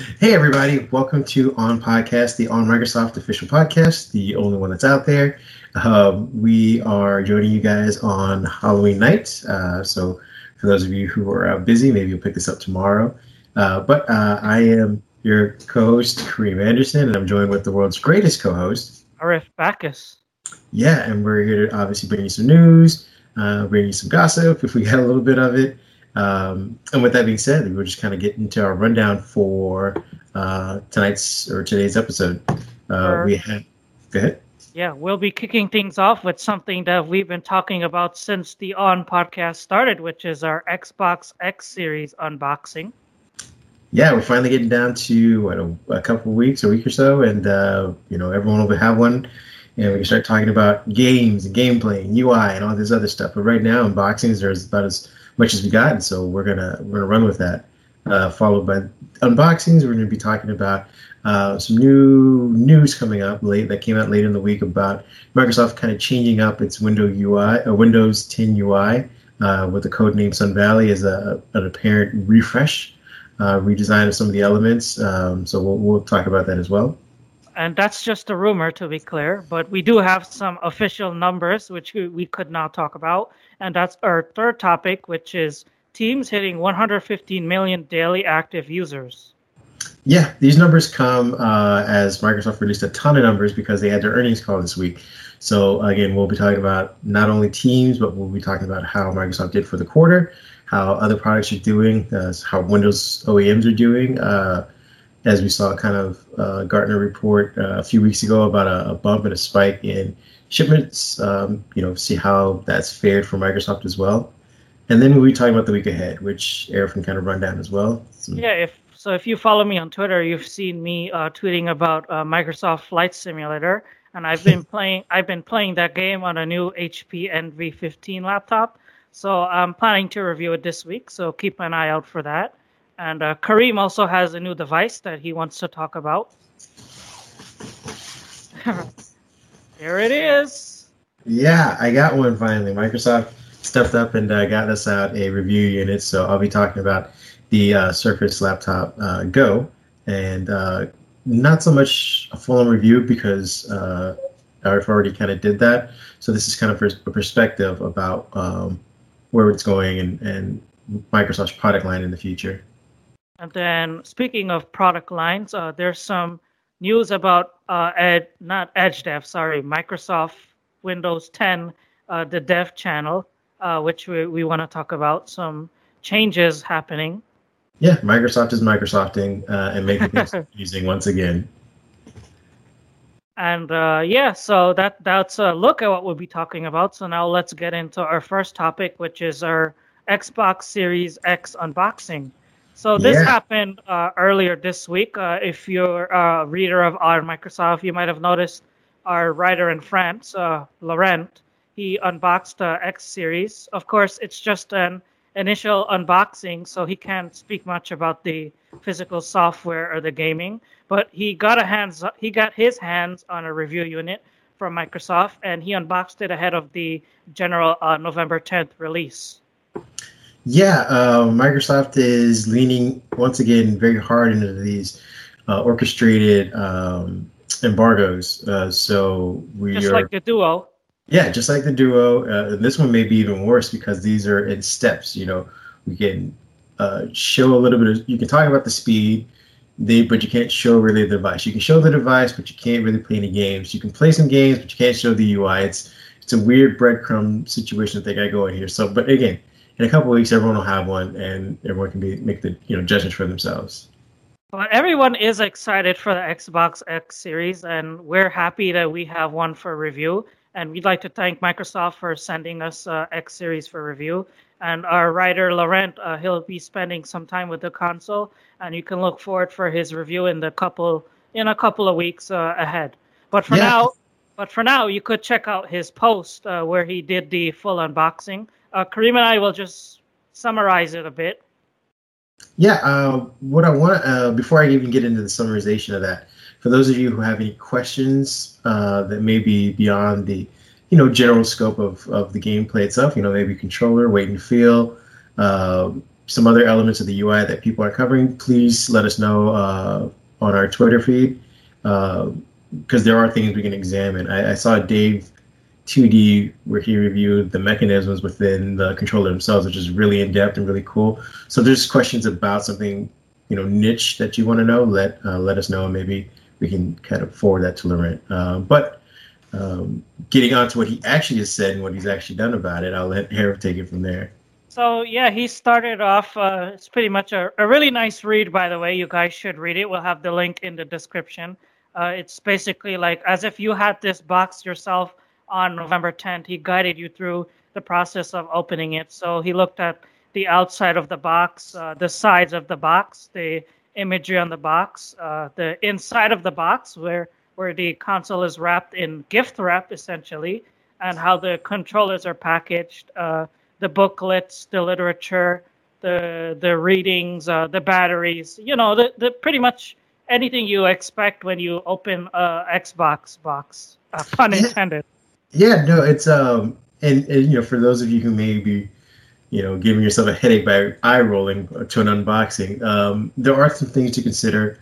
Hey, everybody. Welcome to On Podcast, the On Microsoft official podcast, the only one that's out there. Uh, we are joining you guys on Halloween night. Uh, so, for those of you who are out busy, maybe you'll pick this up tomorrow. Uh, but uh, I am your co host, Kareem Anderson, and I'm joined with the world's greatest co host, Arif Bacchus. Yeah, and we're here to obviously bring you some news, uh, bring you some gossip if we got a little bit of it. Um, and with that being said, we're just kind of getting into our rundown for uh, tonight's or today's episode. Uh, we had, go ahead. Yeah, we'll be kicking things off with something that we've been talking about since the On podcast started, which is our Xbox X Series unboxing. Yeah, we're finally getting down to what, a, a couple weeks, a week or so, and uh, you know everyone will have one, and we can start talking about games and gameplay and UI and all this other stuff. But right now, unboxings are about as much as we got, and so we're gonna we're gonna run with that. Uh, followed by unboxings, we're gonna be talking about uh, some new news coming up late that came out late in the week about Microsoft kind of changing up its Windows UI, uh, Windows 10 UI, uh, with the code name Sun Valley as a, an apparent refresh, uh, redesign of some of the elements. Um, so we'll, we'll talk about that as well. And that's just a rumor, to be clear, but we do have some official numbers which we could not talk about. And that's our third topic, which is Teams hitting 115 million daily active users. Yeah, these numbers come uh, as Microsoft released a ton of numbers because they had their earnings call this week. So again, we'll be talking about not only Teams, but we'll be talking about how Microsoft did for the quarter, how other products are doing, uh, how Windows OEMs are doing. Uh, as we saw, kind of uh, Gartner report uh, a few weeks ago about a, a, bump and a spike in shipments. Um, you know, see how that's fared for Microsoft as well. And then we'll be talking about the week ahead, which Arif can kind of run down as well. yeah, if so, if you follow me on Twitter, you've seen me uh, tweeting about uh, Microsoft Flight Simulator, and I've been playing. I've been playing that game on a new HP Envy 15 laptop. So I'm planning to review it this week. So keep an eye out for that. And uh, Kareem also has a new device that he wants to talk about. Here it is. Yeah, I got one finally. Microsoft stepped up and uh, got us out a review unit. So I'll be talking about the uh, Surface Laptop uh, Go, and uh, not so much a full-on review because uh, I've already kind of did that. So this is kind of a perspective about um, where it's going and, and Microsoft's product line in the future. And then speaking of product lines, uh, there's some news about uh, Ed, not Edge Dev, sorry, Microsoft Windows 10, uh, the dev channel uh, which we, we want to talk about some changes happening. Yeah, Microsoft is Microsofting uh, and making things confusing once again. And uh, yeah, so that that's a look at what we'll be talking about. So now let's get into our first topic, which is our Xbox Series X unboxing. So this yeah. happened uh, earlier this week. Uh, if you're a reader of our Microsoft, you might have noticed our writer in France, uh, Laurent, he unboxed the X series. Of course, it's just an initial unboxing, so he can't speak much about the physical software or the gaming. But he got a hands he got his hands on a review unit from Microsoft, and he unboxed it ahead of the general uh, November 10th release. Yeah, uh, Microsoft is leaning once again very hard into these uh, orchestrated um, embargoes. Uh, so we are just are, like the Duo. Yeah, just like the Duo. Uh, this one may be even worse because these are in steps. You know, we can uh, show a little bit of. You can talk about the speed, they, but you can't show really the device. You can show the device, but you can't really play any games. You can play some games, but you can't show the UI. It's it's a weird breadcrumb situation that they got going here. So, but again, in a couple of weeks, everyone will have one, and everyone can be make the you know judgments for themselves. Well, everyone is excited for the Xbox X series, and we're happy that we have one for review. And we'd like to thank Microsoft for sending us uh, X Series for review. And our writer Laurent, uh, he'll be spending some time with the console, and you can look forward for his review in the couple in a couple of weeks uh, ahead. But for yeah. now, but for now, you could check out his post uh, where he did the full unboxing. Uh, Kareem and I will just summarize it a bit. Yeah, uh, what I want uh, before I even get into the summarization of that, for those of you who have any questions uh, that may be beyond the you know general scope of, of the gameplay itself, you know maybe controller, weight and feel, uh, some other elements of the UI that people are covering, please let us know uh, on our Twitter feed because uh, there are things we can examine. I, I, saw Dave 2D where he reviewed the mechanisms within the controller themselves, which is really in depth and really cool. So there's questions about something you know niche that you want to know, let uh, let us know, and maybe we can kind of forward that to Laurent. Uh, but um, getting on to what he actually has said and what he's actually done about it, I'll let Harold take it from there. So yeah, he started off. Uh, it's pretty much a, a really nice read, by the way. You guys should read it. We'll have the link in the description. Uh, it's basically like as if you had this box yourself on November 10th. He guided you through the process of opening it. So he looked at the outside of the box, uh, the sides of the box, the imagery on the box, uh, the inside of the box where where the console is wrapped in gift wrap essentially, and how the controllers are packaged. Uh, the booklets, the literature, the the readings, uh, the batteries. You know, the, the pretty much anything you expect when you open a Xbox box. Uh, pun intended. Yeah, no, it's um, and, and you know, for those of you who may be, you know, giving yourself a headache by eye rolling to an unboxing, um, there are some things to consider.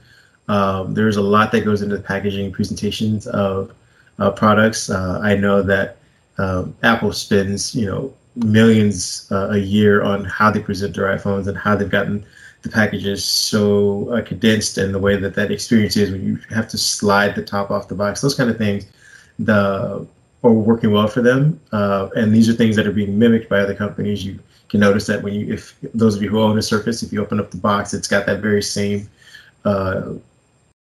Um, there's a lot that goes into the packaging presentations of uh, products. Uh, I know that um, Apple spends, you know, millions uh, a year on how they present their iPhones and how they've gotten the packages so uh, condensed and the way that that experience is when you have to slide the top off the box, those kind of things, the are working well for them. Uh, and these are things that are being mimicked by other companies. You can notice that when you, if those of you who own a Surface, if you open up the box, it's got that very same uh,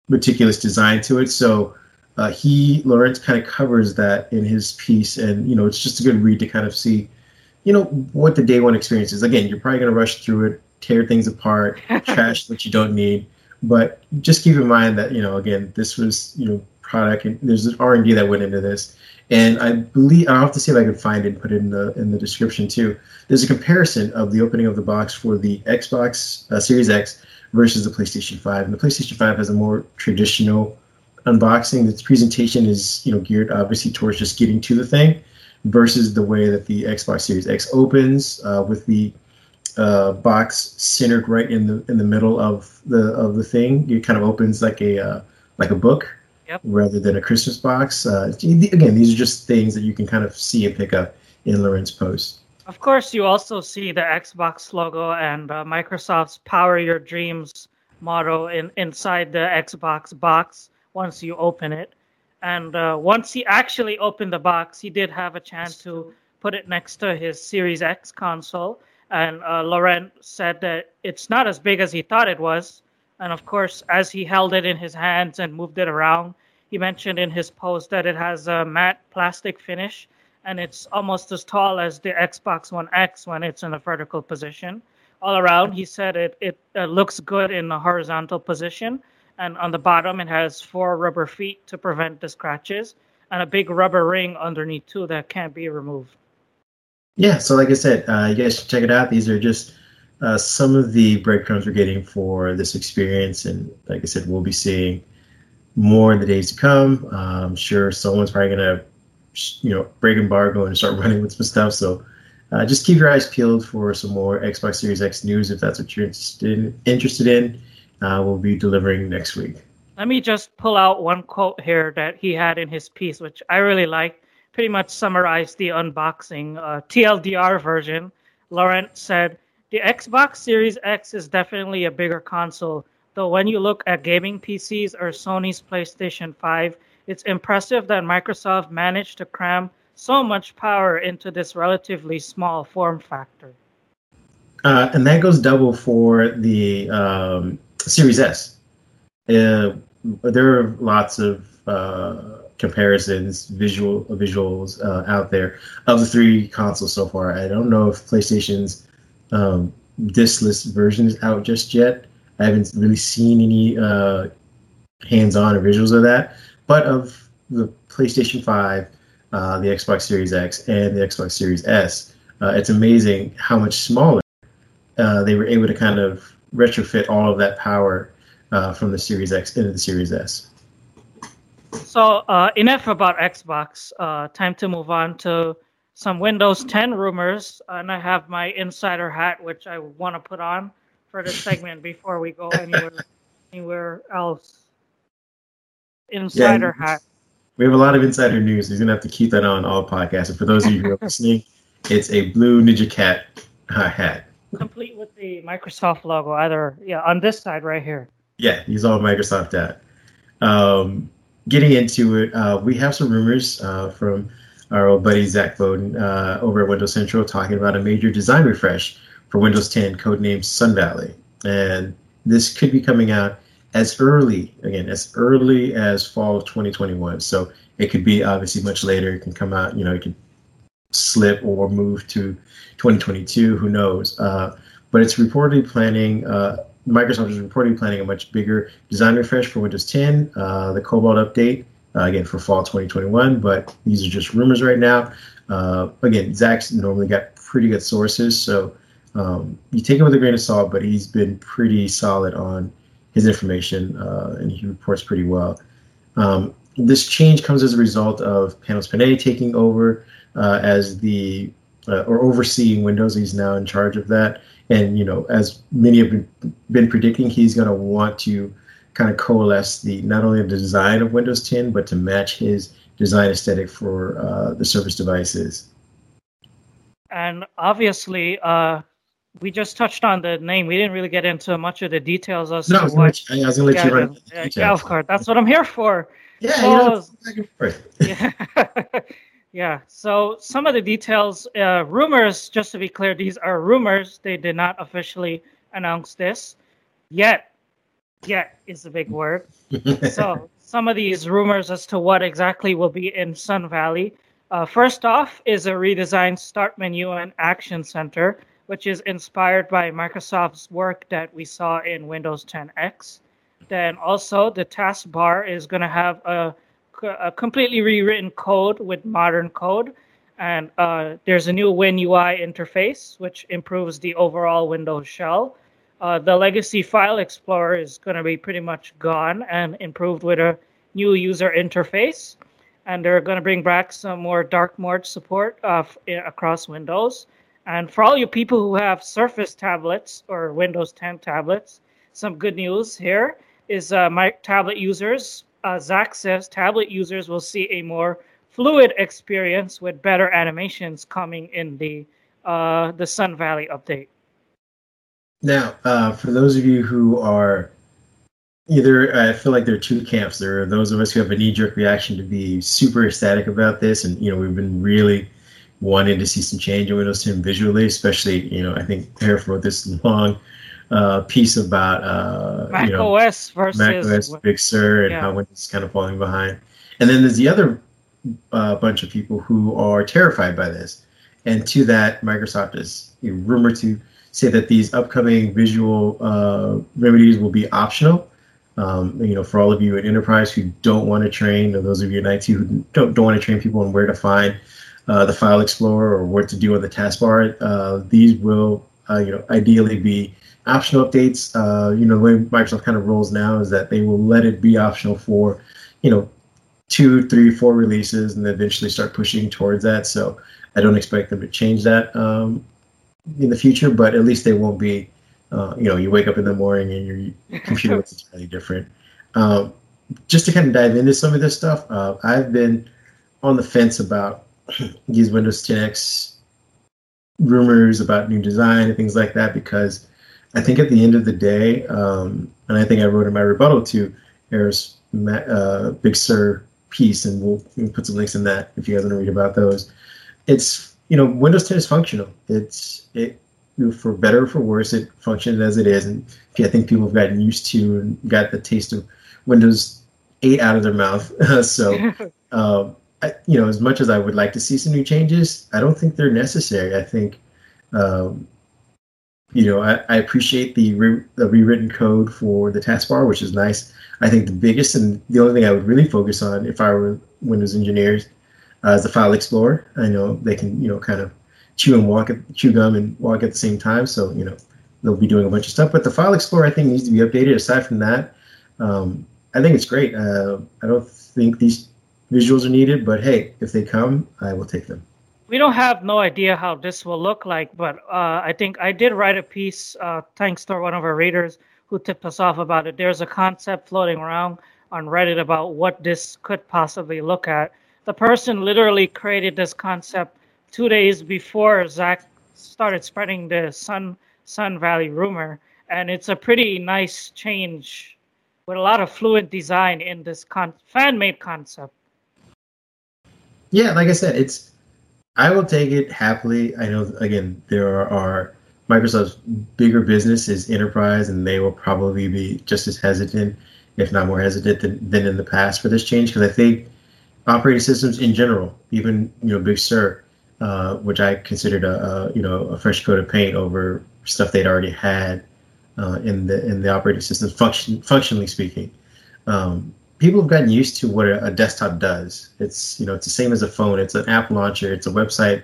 meticulous design to it. So uh, he Laurent kind of covers that in his piece, and you know it's just a good read to kind of see you know what the day one experience is. Again, you're probably going to rush through it, tear things apart, trash what you don't need. But just keep in mind that you know again, this was you know product and there's an R and D that went into this. And I believe I'll have to see if I can find it and put it in the in the description too. There's a comparison of the opening of the box for the Xbox uh, Series X versus the PlayStation 5. And the PlayStation 5 has a more traditional unboxing. Its presentation is you know geared obviously towards just getting to the thing versus the way that the Xbox Series X opens uh, with the uh, box centered right in the in the middle of the of the thing. It kind of opens like a uh, like a book yep. rather than a Christmas box. Uh, again, these are just things that you can kind of see and pick up in Laurent's post. Of course, you also see the Xbox logo and uh, Microsoft's "Power Your Dreams" motto in inside the Xbox box once you open it. And uh, once he actually opened the box, he did have a chance to put it next to his Series X console. And uh, Laurent said that it's not as big as he thought it was. And of course, as he held it in his hands and moved it around, he mentioned in his post that it has a matte plastic finish and it's almost as tall as the Xbox One X when it's in a vertical position. All around, he said it, it uh, looks good in a horizontal position. And on the bottom it has four rubber feet to prevent the scratches and a big rubber ring underneath too that can't be removed. Yeah so like i said uh, you guys should check it out. These are just uh, some of the breadcrumbs we're getting for this experience and like i said we'll be seeing more in the days to come uh, i'm sure someone's probably going to you know break embargo and start running with some stuff so uh, just keep your eyes peeled for some more xbox series x news if that's what you're interested in, interested in uh, will be delivering next week. Let me just pull out one quote here that he had in his piece, which I really like. Pretty much summarized the unboxing uh, TLDR version. Laurent said, The Xbox Series X is definitely a bigger console, though when you look at gaming PCs or Sony's PlayStation 5, it's impressive that Microsoft managed to cram so much power into this relatively small form factor. Uh, and that goes double for the um, Series S. Uh, there are lots of uh, comparisons, visual visuals uh, out there of the three consoles so far. I don't know if PlayStation's um, diskless version is out just yet. I haven't really seen any uh, hands-on or visuals of that. But of the PlayStation 5, uh, the Xbox Series X, and the Xbox Series S, uh, it's amazing how much smaller uh, they were able to kind of retrofit all of that power uh, from the Series X into the Series S. So uh, enough about Xbox. Time to move on to some Windows 10 rumors, and I have my insider hat, which I want to put on for this segment before we go anywhere anywhere else. Insider yeah, hat. We have a lot of insider news. He's gonna have to keep that on all podcasts. And for those of you who are listening, it's a blue Ninja Cat uh, hat, complete with the Microsoft logo. Either yeah, on this side right here. Yeah, he's all Microsoft hat. Um, getting into it, uh, we have some rumors uh, from our old buddy Zac Bowden uh, over at Windows Central talking about a major design refresh for Windows 10, codenamed Sun Valley. And this could be coming out as early, again, as early as fall of 2021. So it could be obviously much later. It can come out, you know, it could slip or move to 2022. Who knows? Uh, but it's reportedly planning. Uh, Microsoft is reportedly planning a much bigger design refresh for Windows 10, uh, the Cobalt update, uh, again for fall 2021. But these are just rumors right now. Uh, again, Zac's normally got pretty good sources, so um, you take it with a grain of salt. But he's been pretty solid on his information, uh, and he reports pretty well. Um, this change comes as a result of Panos Panay taking over uh, as the uh, or overseeing Windows. He's now in charge of that, and you know, as many have been, been predicting, he's going to want to kind of coalesce the not only the design of Windows 10, but to match his design aesthetic for uh, the Surface devices. And obviously, uh, we just touched on the name. We didn't really get into much of the details as no, to what. I was going to let you run. Yeah, yeah, of course. That's what I'm here for. Yeah, so, you know, yeah. yeah. So some of the details, uh, rumors. Just to be clear, these are rumors. They did not officially announce this yet. Yet is a big word. so some of these rumors as to what exactly will be in Sun Valley. Uh, first off, is a redesigned start menu and action center which is inspired by Microsoft's work that we saw in Windows 10X. Then also the taskbar is going to have a, a, completely rewritten code with modern code. And uh, there's a new WinUI interface, which improves the overall Windows shell. Uh, the legacy file explorer is going to be pretty much gone and improved with a new user interface. And they're going to bring back some more dark mode support uh, across Windows. And for all you people who have Surface tablets or Windows 10 tablets, some good news here is uh, my tablet users, uh, Zac says tablet users will see a more fluid experience with better animations coming in the uh, the Sun Valley update. Now, uh, for those of you who are either, I feel like there are two camps. There are those of us who have a knee jerk reaction to be super ecstatic about this, and you know we've been really wanting to see some change in Windows 10 visually, especially, you know, I think Arif wrote this long uh, piece about uh, Mac you know, OS versus Mac OS Big Sur and yeah. how Windows is kind of falling behind. And then there's the other uh, bunch of people who are terrified by this. And to that, Microsoft is rumored to say that these upcoming visual uh, remedies will be optional. Um, you know, for all of you in enterprise who don't want to train, or those of you in IT who don't, don't want to train people on where to find uh, the file explorer or what to do on the taskbar. Uh, these will, uh, you know, ideally be optional updates. Uh, you know, the way Microsoft kind of rolls now is that they will let it be optional for, you know, two, three, four releases, and eventually start pushing towards that. So I don't expect them to change that um, in the future, but at least they won't be. Uh, you know, you wake up in the morning and your computer looks entirely different. Um, just to kind of dive into some of this stuff, uh, I've been on the fence about these Windows 10X rumors about new design and things like that because I think at the end of the day, um, and I think I wrote in my rebuttal to Arif's uh, Big Sur piece, and we'll, we'll, put some links in that if you guys want to read about those. It's you know Windows 10 is functional. It's it for better or for worse, it functions as it is, and I think people have gotten used to and got the taste of Windows 8 out of their mouth. so. Uh, I, you know, as much as I would like to see some new changes, I don't think they're necessary. I think, um, you know, I, I appreciate the, re- the rewritten code for the taskbar, which is nice. I think the biggest and the only thing I would really focus on if I were Windows engineers is the File Explorer. I know they can, you know, kind of chew and walk, at, chew gum and walk at the same time. So, you know, they'll be doing a bunch of stuff. But the File Explorer, I think, needs to be updated. Aside from that, um, I think it's great. Uh, I don't think these visuals are needed, but hey, if they come, I will take them. we don't have no idea how this will look like, but uh, I think I did write a piece uh, thanks to one of our readers who tipped us off about it. There's a concept floating around on Reddit about what this could possibly look at. The person literally created this concept two days before Zac started spreading the Sun Sun Valley rumor, and it's a pretty nice change with a lot of fluent design in this con- fan-made concept. Yeah, like I said, it's I will take it happily. I know again there are, are Microsoft's bigger business is enterprise, and they will probably be just as hesitant, if not more hesitant than, than in the past for this change. Because I think operating systems in general, even you know Big Sur, uh, which I considered a, a, you know a fresh coat of paint over stuff they'd already had uh, in the in the operating system, function functionally speaking. Um, people have gotten used to what a, a, desktop does. It's you know it's the same as a phone. It's an app launcher. It's a website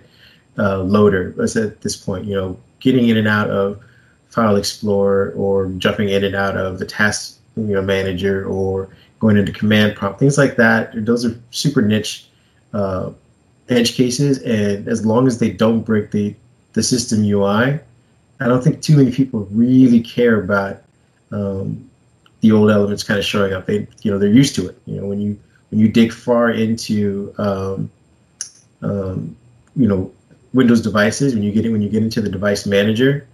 uh, loader. At this point, you know, getting in and out of File Explorer or jumping in and out of the task you know manager or going into command prompt, things like that. Those are super niche uh, edge cases, and as long as they don't break the the system UI, I don't think too many people really care about um, the old elements kind of showing up. They, you know, they're used to it. You know, when you when you dig far into, um, um, you know, Windows devices, when you get when you get into the device manager,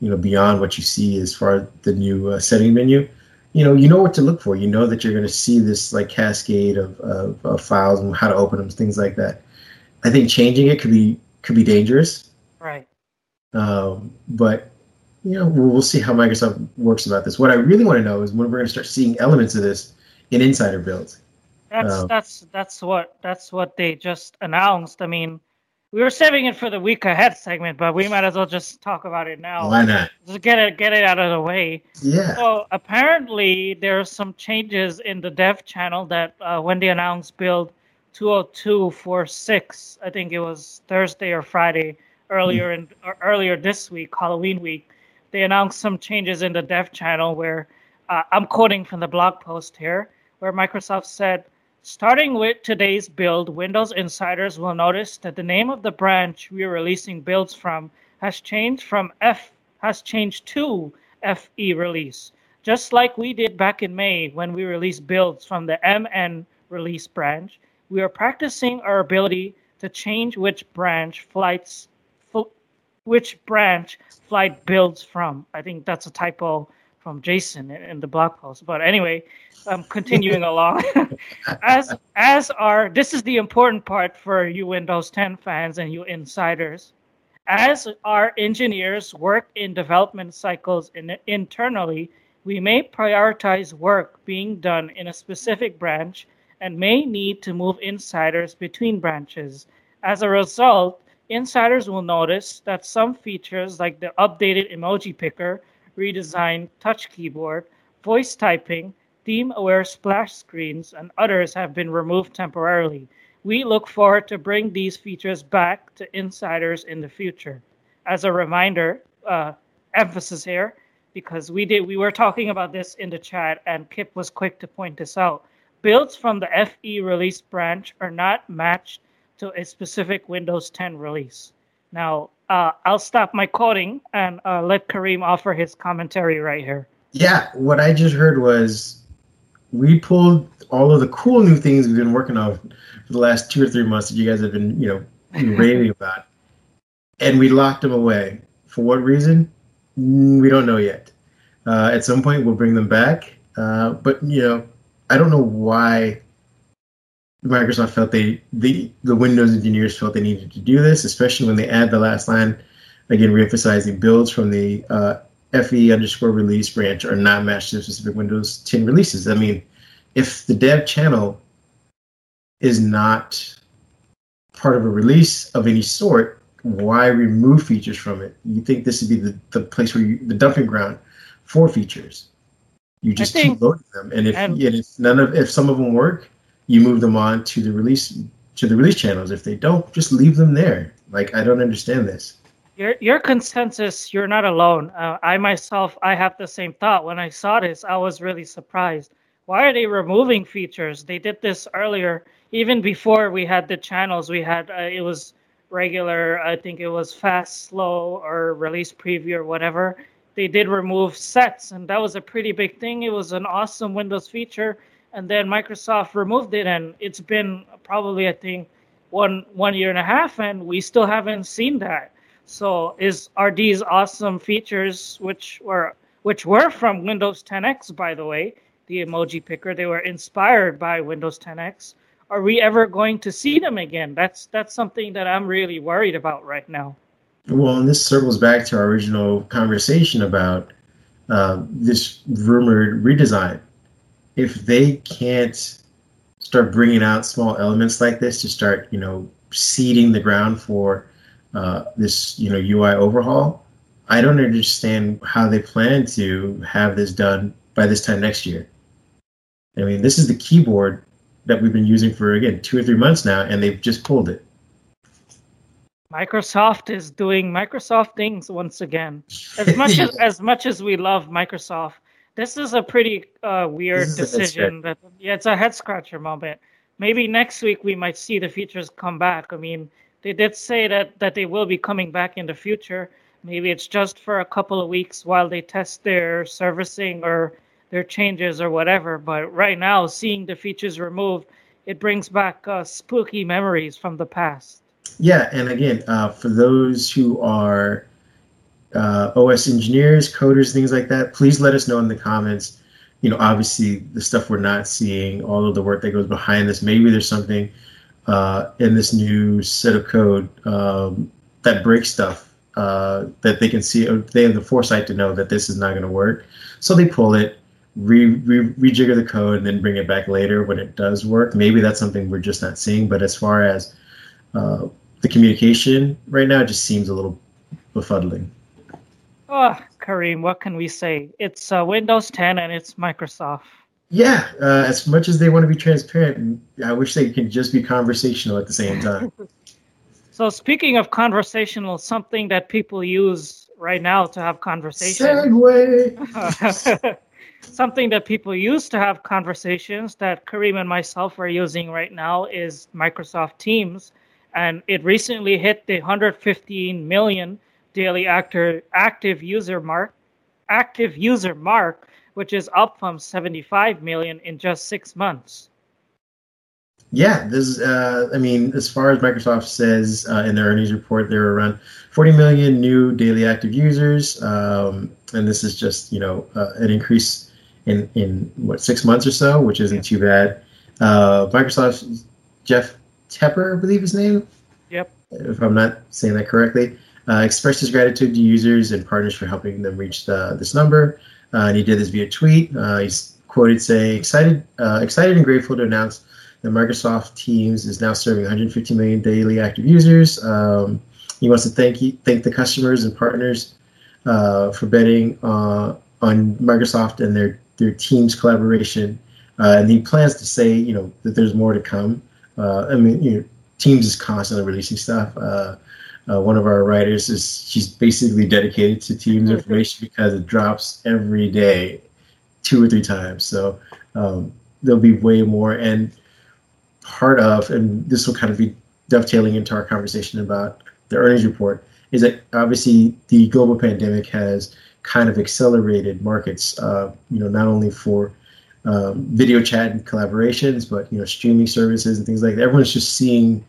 you know, beyond what you see as far as the new uh, setting menu, you know, you know what to look for. You know that you're going to see this like cascade of, of, of files and how to open them, things like that. I think changing it could be could be dangerous. Right. Um, but you know, we'll, we'll see how Microsoft works about this. What I really want to know is when we're going to start seeing elements of this in insider builds. That's um, that's that's what that's what they just announced. I mean, we were saving it for the week ahead segment, but we might as well just talk about it now. Why not? Just get it get it out of the way. Yeah. So apparently there are some changes in the dev channel that uh, when they announced build 20246, I think it was Thursday or Friday earlier mm. in earlier this week, Halloween week they announced some changes in the dev channel where uh, I'm quoting from the blog post here, where Microsoft said, starting with today's build, Windows insiders will notice that the name of the branch we're releasing builds from has changed from F has changed to FE release, just like we did back in May when we released builds from the MN release branch. We are practicing our ability to change which branch flights which branch flight builds from. I think that's a typo from Jason in, the blog post. But anyway, I'm continuing along. as as are this is the important part for you Windows 10 fans and you insiders. As our engineers work in development cycles in, internally, we may prioritize work being done in a specific branch and may need to move insiders between branches. As a result, Insiders will notice that some features like the updated emoji picker, redesigned touch keyboard, voice typing, theme aware splash screens, and others have been removed temporarily. We look forward to bring these features back to insiders in the future. As a reminder, uh, emphasis here, because we did we were talking about this in the chat and Kip was quick to point this out. Builds from the FE release branch are not matched to a specific Windows 10 release. Now, uh, I'll stop my quoting and uh, let Kareem offer his commentary right here. Yeah, what I just heard was we pulled all of the cool new things we've been working on for the last two or three months that you guys have been, you know, raving about, and we locked them away. For what reason? Mm, we don't know yet. Uh, at some point, we'll bring them back, uh, but you know, I don't know why Microsoft felt they the the Windows engineers felt they needed to do this, especially when they add the last line again, reemphasizing builds from the uh, FE underscore release branch are not matched to specific Windows 10 releases. I mean, if the dev channel is not part of a release of any sort, why remove features from it? You think this would be the, the place where you, the dumping ground for features? You just keep loading them, and if, and if none of if some of them work, you move them on to the release to the release channels. If they don't, just leave them there. Like I don't understand this. Your your consensus, you're not alone. Uh, I myself, I have the same thought. When I saw this, I was really surprised. Why are they removing features? They did this earlier, even before we had the channels. We had uh, it was regular, I think it was fast, slow, or release preview or whatever, they did remove sets, and that was a pretty big thing. It was an awesome Windows feature, and then Microsoft removed it, and it's been probably I think one one year and a half, and we still haven't seen that. So, is are these awesome features, which were which were from Windows 10X, by the way, the emoji picker, they were inspired by Windows 10X are we ever going to see them again? That's that's something that I'm really worried about right now. Well, and this circles back to our original conversation about uh, this rumored redesign. If they can't start bringing out small elements like this to start, you know, seeding the ground for uh, this, you know, UI overhaul, I don't understand how they plan to have this done by this time next year. I mean, this is the keyboard that we've been using for again two or three months now, and they've just pulled it. Microsoft is doing Microsoft things once again. As much as as much as we love Microsoft, this is a pretty uh, weird decision. That yeah, it's a head scratcher moment. Maybe next week we might see the features come back. I mean, they did say that that they will be coming back in the future. Maybe it's just for a couple of weeks while they test their servicing or their changes or whatever. But right now, seeing the features removed, it brings back uh, spooky memories from the past. Yeah, and again, uh, for those who are uh, OS engineers, coders, things like that, please let us know in the comments. You know, obviously the stuff we're not seeing, all of the work that goes behind this. Maybe there's something uh, in this new set of code um, that breaks stuff uh, that they can see. They have the foresight to know that this is not going to work, so they pull it re, re, rejigger the code and then bring it back later when it does work. Maybe that's something we're just not seeing. But as far as uh, the communication right now, it just seems a little befuddling. Oh, Kareem, what can we say? It's uh, Windows 10 and it's Microsoft. Yeah, uh, as much as they want to be transparent, I wish they could just be conversational at the same time. so, speaking of conversational, something that people use right now to have conversations. Segue. something that people used to have conversations that Kareem and myself are using right now is Microsoft Teams. And it recently hit the 115 million daily active active user mark, active user mark, which is up from 75 million in just six months. Yeah, this. Uh, I mean, as far as Microsoft says uh, in their earnings report, there are around 40 million new daily active users, um, and this is just you know uh, an increase in in what six months or so, which isn't too bad. Uh, Microsoft's Jeff Teper, I believe his name. Yep. If I'm not saying that correctly, uh, expressed his gratitude to users and partners for helping them reach the, this number. Uh, and he did this via tweet. Uh, he's quoted saying, "Excited, uh, excited and grateful to announce that Microsoft Teams is now serving 150 million daily active users. Um, he wants to thank thank the customers and partners uh, for betting uh, on Microsoft and their their team's collaboration. And he plans to say, you know, that there's more to come. I mean, you know, Teams is constantly releasing stuff. Uh, uh one of our writers is she's basically dedicated to Teams mm-hmm. information because it drops every day, two or three times. So um, there'll be way more. And part of, and this will kind of be dovetailing into our conversation about the earnings report, is that obviously the global pandemic has kind of accelerated markets. Uh, you know, not only for um, video chat and collaborations, but you know, streaming services and things like that. Everyone's just seeing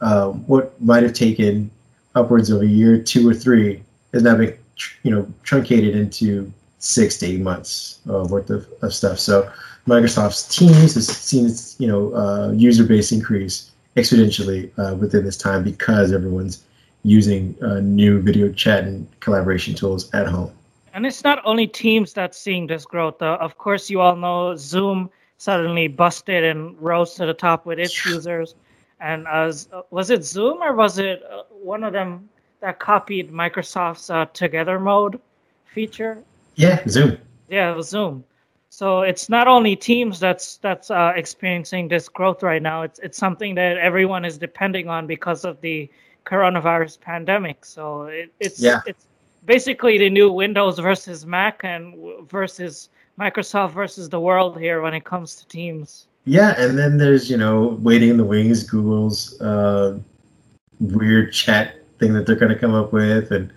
um, what might have taken upwards of a year, two or three, is now being you know truncated into six to eight months uh, worth of, of stuff. So Microsoft's Teams has seen its you know uh, user base increase exponentially uh, within this time because everyone's using uh, new video chat and collaboration tools at home. And it's not only Teams that's seeing this growth. Uh, of course, you all know Zoom suddenly busted and rose to the top with its users. And as uh, was it Zoom or was it uh, one of them that copied Microsoft's uh, Together mode feature? Yeah, Zoom. Yeah, it was Zoom. So it's not only Teams that's that's uh, experiencing this growth right now. It's it's something that everyone is depending on because of the coronavirus pandemic. So it, it's yeah. it's basically the new Windows versus Mac and versus Microsoft versus the world here when it comes to Teams. Yeah, and then there's you know waiting in the wings Google's uh, weird chat thing that they're going to come up with, and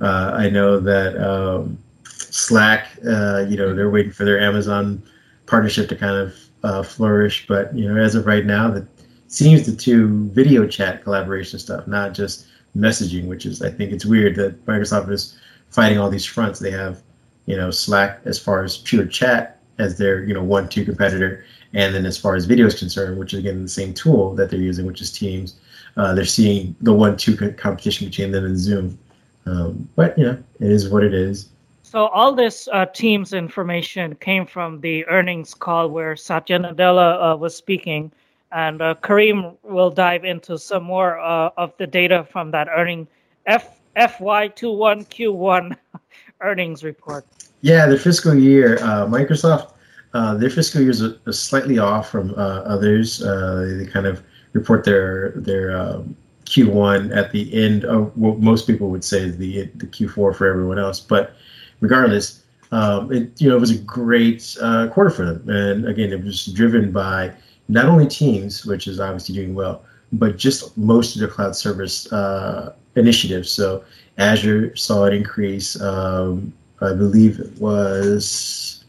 uh, I know that um, Slack, uh, you know, they're waiting for their Amazon partnership to kind of uh, flourish. But you know, as of right now, that seems to do video chat collaboration stuff, not just messaging, which is I think it's weird that Microsoft is fighting all these fronts. They have, you know, Slack as far as pure chat as their you know one two competitor, and then as far as video is concerned, which is again the same tool that they're using, which is Teams. Uh, they're seeing the one two competition between them and Zoom. Um, but you know, it is what it is. So all this uh, Teams information came from the earnings call where Satya Nadella uh, was speaking, and uh, Kareem will dive into some more uh, of the data from that earning F FY21Q1 earnings report. Yeah, the fiscal year, uh, Microsoft, uh, their fiscal year is slightly off from others. they kind of report their their um, Q1 at the end of what most people would say is the the Q4 for everyone else, but regardless, um, it you know it was a great uh, quarter for them, and again, it was driven by not only Teams, which is obviously doing well, but just most of their cloud service uh, initiatives. So Azure saw an increase. Um, I believe it was.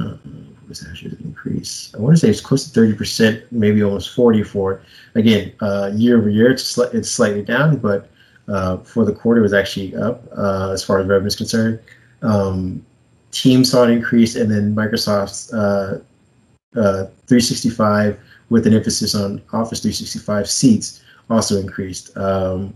Uh, was Azure's increase? I want to say it's close to thirty percent, maybe almost forty for. Again, uh, year over year, it's it's slightly down, but uh, for the quarter was actually up uh, as far as revenue is concerned. Um, Teams saw an increase, and then Microsoft's uh, uh 365 with an emphasis on Office 365 seats also increased. Um,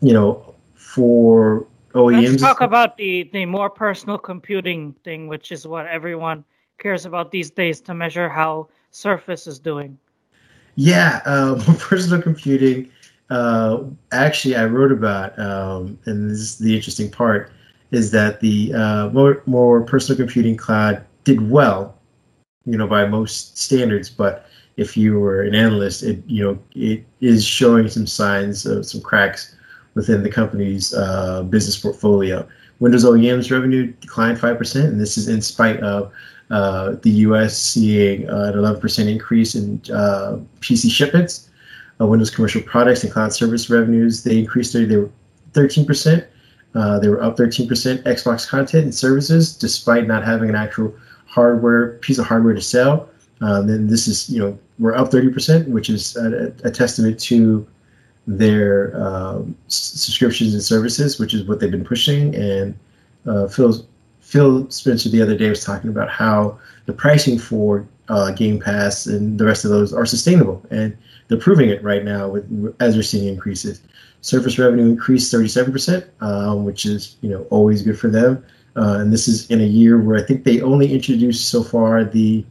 you know, for OEMs. Let's talk about the, the more personal computing thing, which is what everyone cares about these days to measure how Surface is doing. Yeah, uh, personal computing uh, actually I wrote about, um, and this is the interesting part, is that the uh, more, more personal computing cloud did well, you know, by most standards. But if you were an analyst, it you know it is showing some signs of some cracks within the company's uh, business portfolio. Windows OEM's revenue declined five percent, and this is in spite of uh, the U.S. seeing an 11% increase in uh, PC shipments uh, Windows commercial products and cloud service revenues. They increased they were 13%. Uh, they were up 13%. Xbox content and services, despite not having an actual hardware piece of hardware to sell. Um, then this is, you know, we're up 30%, which is a, a testament to their um, subscriptions and services, which is what they've been pushing. And uh, Phil, Phil Spencer the other day was talking about how the pricing for uh, Game Pass and the rest of those are sustainable. And they're proving it right now with as we're seeing increases. Surface revenue increased 37%, um, which is you know always good for them. Uh, and this is in a year where I think they only introduced so far the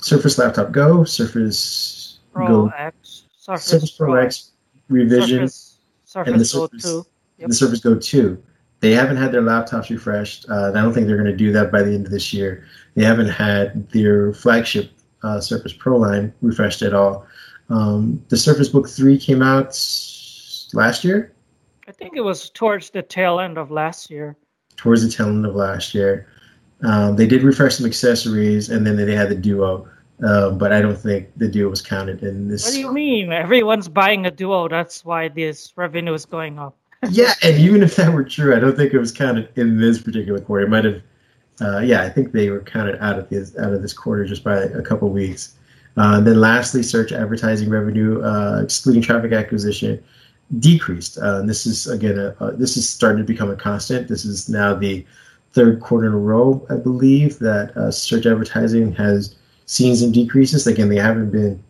Surface Laptop Go, Surface Pro Go, X, Surface, Surface Pro X revision, Surface, Surface and the Surface, Go 2. Yep. the Surface Go 2. They haven't had their laptops refreshed. Uh, I don't think they're going to do that by the end of this year. They haven't had their flagship uh, Surface Pro line refreshed at all. Um, the Surface Book 3 came out last year. I think it was towards the tail end of last year. Towards the tail end of last year. Um, they did refresh some accessories, and then they had the Duo. Um, but I don't think the Duo was counted in this. What do you mean? Everyone's buying a Duo. That's why this revenue is going up. yeah, and even if that were true, I don't think it was counted in this particular quarter. It might have. Uh, yeah, I think they were counted out of this out of this quarter just by a couple weeks. Uh, then lastly, search advertising revenue, uh, excluding traffic acquisition, decreased. Uh, this is again, a, a, this is starting to become a constant. This is now the third quarter in a row, I believe, that uh, search advertising has seen some decreases. Again, they haven't been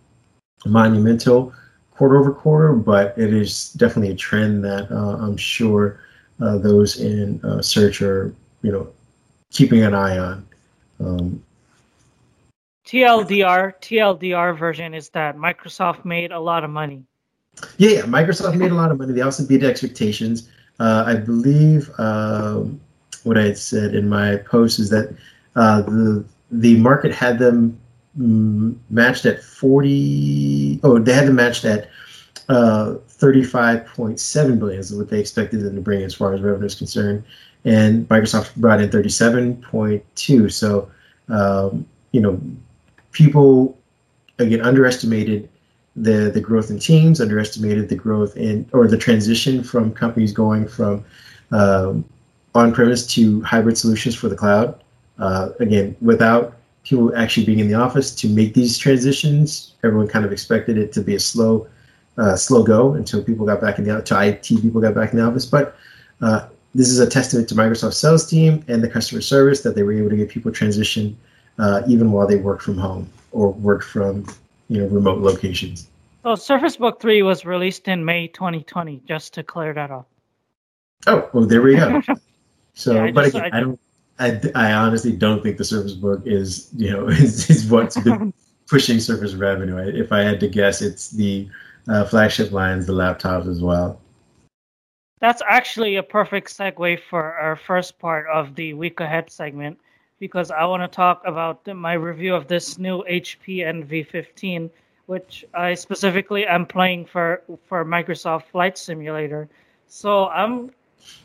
monumental quarter over quarter, but it is definitely a trend that uh, I'm sure uh, those in search are, you know, keeping an eye on. Um, TLDR TLDR version is that Microsoft made a lot of money. Yeah, yeah. Microsoft made a lot of money. They also beat expectations. Uh, I believe um, what I had said in my post is that uh, the the market had them matched at forty. Oh, they had them matched at uh, thirty-five point seven billion is what they expected them to bring as far as revenue is concerned, and Microsoft brought in thirty-seven point two. So, um, you know, people again underestimated the the growth in Teams, underestimated the growth in or the transition from companies going from um, on-premise to hybrid solutions for the cloud. Uh, again, without people actually being in the office to make these transitions, everyone kind of expected it to be a slow, uh, slow go until people got back in the to IT people got back in the office. But uh, this is a testament to Microsoft sales team and the customer service that they were able to get people transition uh, even while they work from home or work from you know remote locations. So Surface Book 3 was released in May 2020, just to clear that up. Oh, well, there we go. So, yeah, but just, again, I, I, don't, I, I honestly don't think the Surface Book is, you know, is, is what's been pushing Surface revenue. If I had to guess, it's the uh, flagship lines, the laptops as well. That's actually a perfect segue for our first part of the week ahead segment because I want to talk about my review of this new HP Envy 15 which I specifically am playing for for Microsoft Flight Simulator. So I'm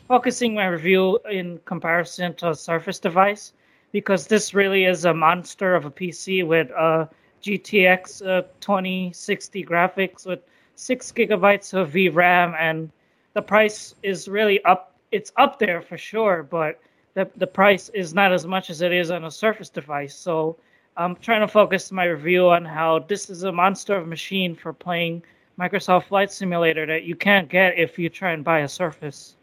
focusing my review in comparison to a Surface device because this really is a monster of a PC with a GTX uh, 2060 graphics with six gigabytes of VRAM, and the price is really up. It's up there for sure, but the the price is not as much as it is on a Surface device. So I'm trying to focus my review on how this is a monster of a machine for playing Microsoft Flight Simulator that you can't get if you try and buy a Surface.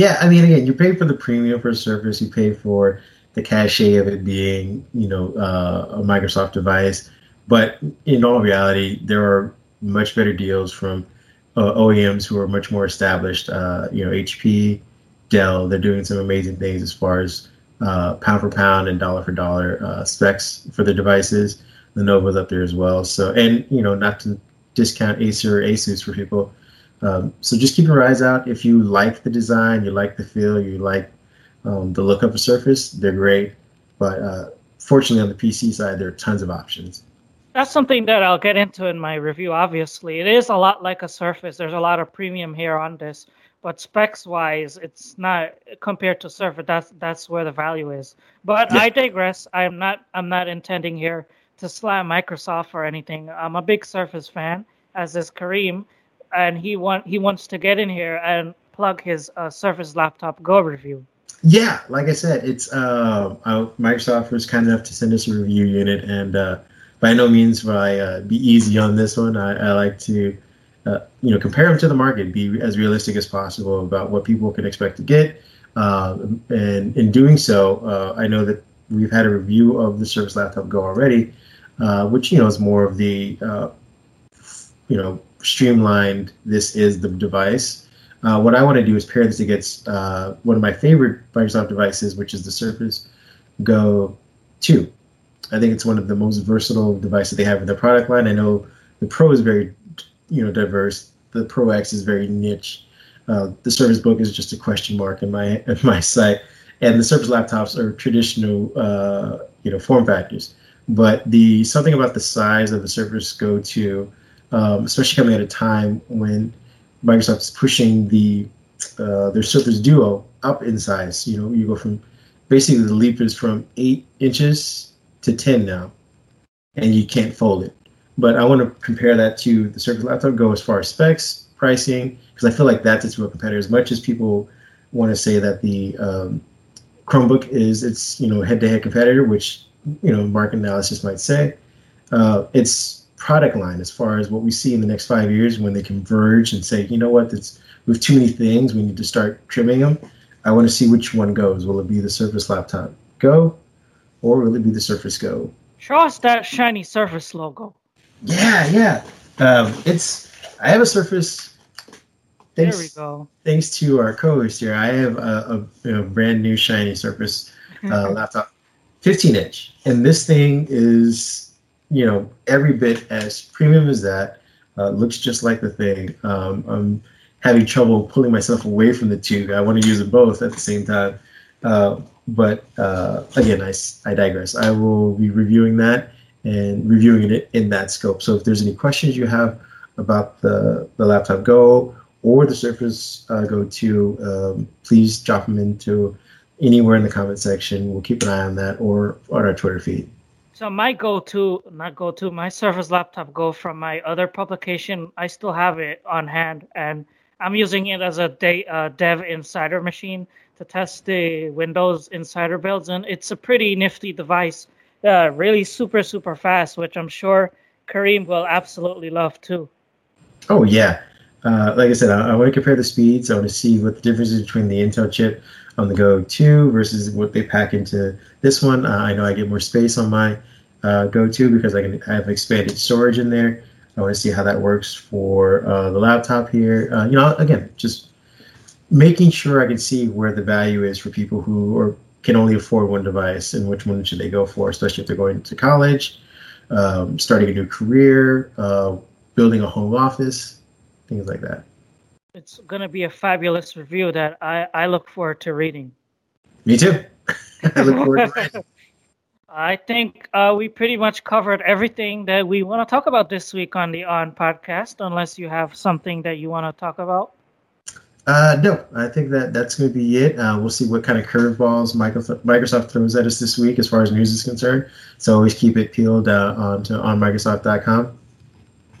Yeah, I mean, again, you pay for the premium for a service, you pay for the cachet of it being, you know, uh, a Microsoft device. But in all reality, there are much better deals from uh, OEMs who are much more established. Uh, you know, HP, Dell, they're doing some amazing things as far as uh, pound for pound and dollar for dollar uh, specs for their devices. Lenovo's up there as well. So, and you know, not to discount Acer or Asus for people. Um, so just keep your eyes out. If you like the design, you like the feel, you like um, the look of a Surface, they're great. But uh, fortunately, on the PC side, there are tons of options. That's something that I'll get into in my review. Obviously, it is a lot like a Surface. There's a lot of premium here on this but specs wise it's not compared to surface that's that's where the value is but yeah. i digress i'm not i'm not intending here to slam microsoft or anything i'm a big surface fan as is kareem and he want he wants to get in here and plug his uh, surface laptop go review yeah like i said it's uh, microsoft was kind enough to send us a review unit and uh, by no means will i uh, be easy on this one I, I like to uh, you know, compare them to the market, be as realistic as possible about what people can expect to get. Uh, and in doing so, uh, I know that we've had a review of the Surface Laptop Go already, uh, which you know is more of the uh, you know streamlined. This is the device. what I want to do is pair this against one of my favorite Microsoft devices, which is the Surface Go 2. I think it's one of the most versatile devices they have in their product line. I know the Pro is very you know diverse. The Pro X is very niche. Uh, the Surface Book is just a question mark in my in my site, and the Surface laptops are traditional uh, you know form factors. But the something about the size of the Surface Go 2, um, especially coming at a time when Microsoft is pushing the uh, their Surface Duo up in size. You know, you go from basically the leap is from eight inches to ten now, and you can't fold it. But I want to compare that to the Surface laptop, go as far as specs, pricing, because I feel like that's its real competitor. As much as people want to say that the um, Chromebook is its you know head-to-head competitor, which you know market analysis might say, uh, its product line as far as what we see in the next five years when they converge and say, you know what, it's we have too many things, we need to start trimming them. I want to see which one goes. Will it be the Surface Laptop Go, or will it be the Surface Go? Show us that shiny Surface logo. Yeah, yeah. Um, it's I have a Surface. Thanks, there we go. Thanks to our co-host here, I have a, a, a brand new shiny Surface uh, laptop, 15 inch, and this thing is you know every bit as premium as that. Uh, looks just like the thing. Um, I'm having trouble pulling myself away from the two. I want to use them both at the same time. Uh, but uh, again, I, I digress. I will be reviewing that and reviewing it in that scope. So if there's any questions you have about the, the laptop Go or the Surface uh, Go 2, um, please drop them into anywhere in the comment section. We'll keep an eye on that or on our Twitter feed. So my go-to, not go-to, my Surface Laptop Go from my other publication, I still have it on hand, and I'm using it as a day, uh, Dev Insider machine to test the Windows Insider builds, and it's a pretty nifty device. Uh, really super super fast, which I'm sure Kareem will absolutely love too. Oh yeah, uh, like I said, I, I, want to compare the speeds. I want to see what the difference is between the Intel chip on the Go 2 versus what they pack into this one. Uh, I know I get more space on my uh, Go 2 because I can I have expanded storage in there. I want to see how that works for uh, the laptop here. Uh, you know, again, just making sure I can see where the value is for people who are, can only afford one device and which one should they go for, especially if they're going to college, um, starting a new career, uh, building a home office, things like that. It's going to be a fabulous review that I, I look forward to reading. Me too. I look forward to reading. I think uh, we pretty much covered everything that we want to talk about this week on the On podcast, unless you have something that you want to talk about. Uh, no, I think that that's going to be it. Uh, we'll see what kind of curveballs Microsoft throws at us this week as far as news is concerned. So always keep it peeled uh, on to on Microsoft.com.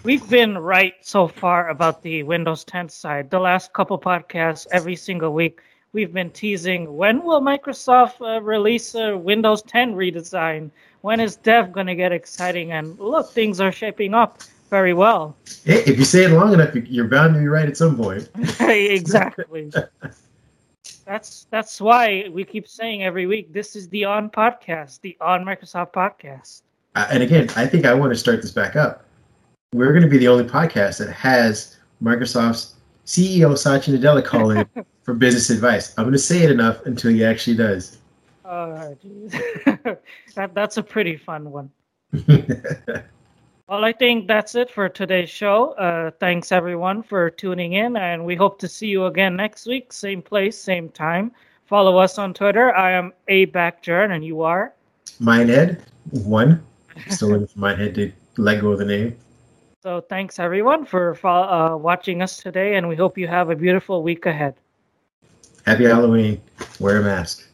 We've been right so far about the Windows 10 side. The last couple podcasts, every single week, we've been teasing when will Microsoft uh, release a Windows 10 redesign? When is Dev going to get exciting? And look, things are shaping up very well. If you say it long enough, you're bound to be right at some point. exactly. that's that's why we keep saying every week this is the On podcast, the On Microsoft podcast. Uh, and again, I think I want to start this back up. We're going to be the only podcast that has Microsoft's CEO Satya Nadella calling for business advice. I'm going to say it enough until he actually does. Oh, that that's a pretty fun one. well, I think that's it for today's show. Uh, thanks everyone for tuning in, and we hope to see you again next week, same place, same time. Follow us on Twitter. I am a backjern, and you are Minehead one. Still waiting for Minehead to let go of the name. So thanks everyone for uh, watching us today, and we hope you have a beautiful week ahead. Happy Halloween. Wear a mask.